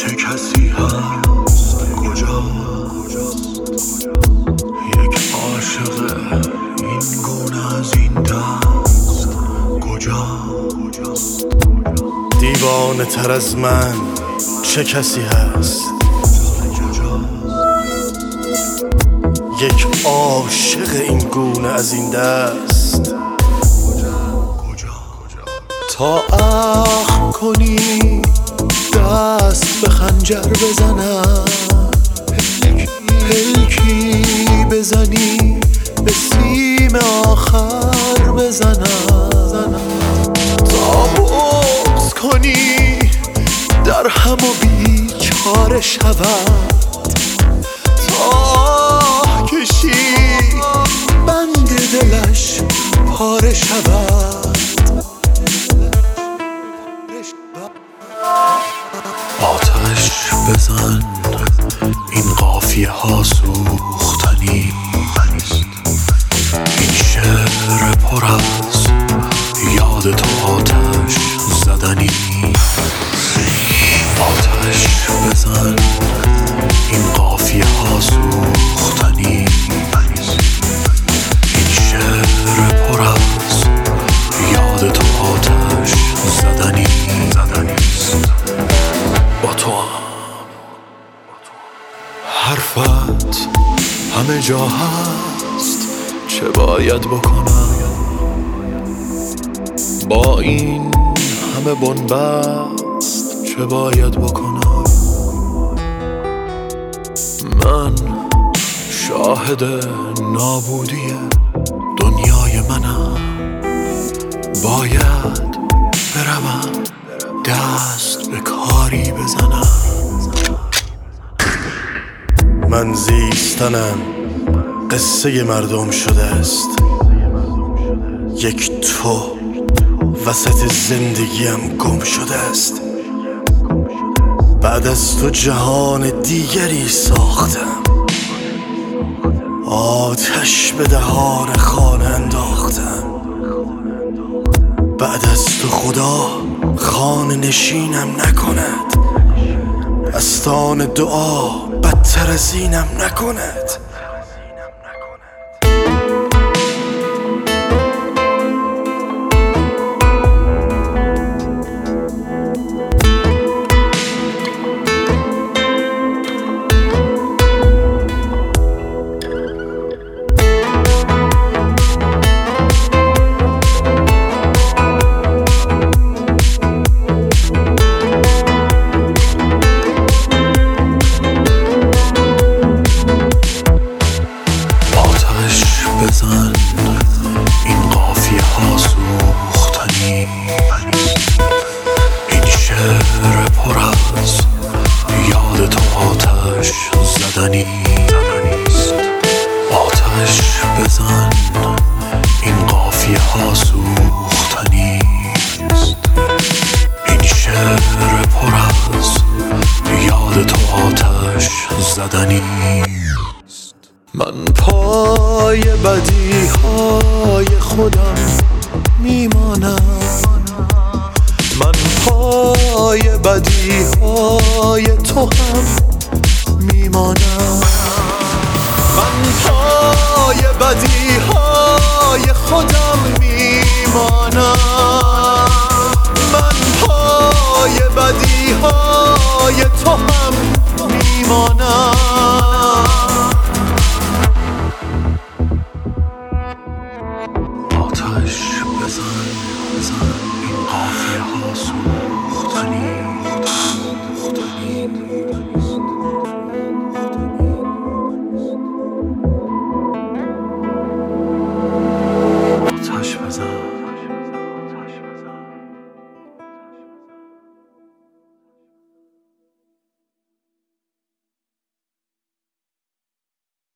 چه کسی هست؟ کجا یک عاشق این گونه از این دست کجا دیوانه تر از من چه کسی هست؟ یک عاشق این گونه از این دست کجا؟ تا اخ کنی دست به خنجر بزنم. پلکی بزنی به سیم آخر بزنم. تا بغز کنی در هم و بیچاره شود بزن این قافیه ها سوختنی این شعر پر از یاد تو آتش زدنی. آتش بزن. این قافیه ها سوختنی حرفت همه جا هست. چه باید بکنم؟ با این همه بنبست چه باید بکنم؟ من شاهد نابودی دنیای منم. باید بروم دست به کاری بزنم. من زیستنم. قصه مردم شده است. یک تو وسط زندگیم گم شده است. بعد از تو جهان دیگری ساختم. آتش به دهان خانه انداختم. بعد از تو خدا خانه نشینم نکند. استان دعا بدتر از اینم نکند. شعر پر از یاد تو آتش زدنی آتش بزن این قافیه ها سوختنی این شعر پر از یاد تو آتش زدنی من پای بدی های خودم میمانم. من پای بدی های تو هم میمانم. من پای بدی های خودم میمانم.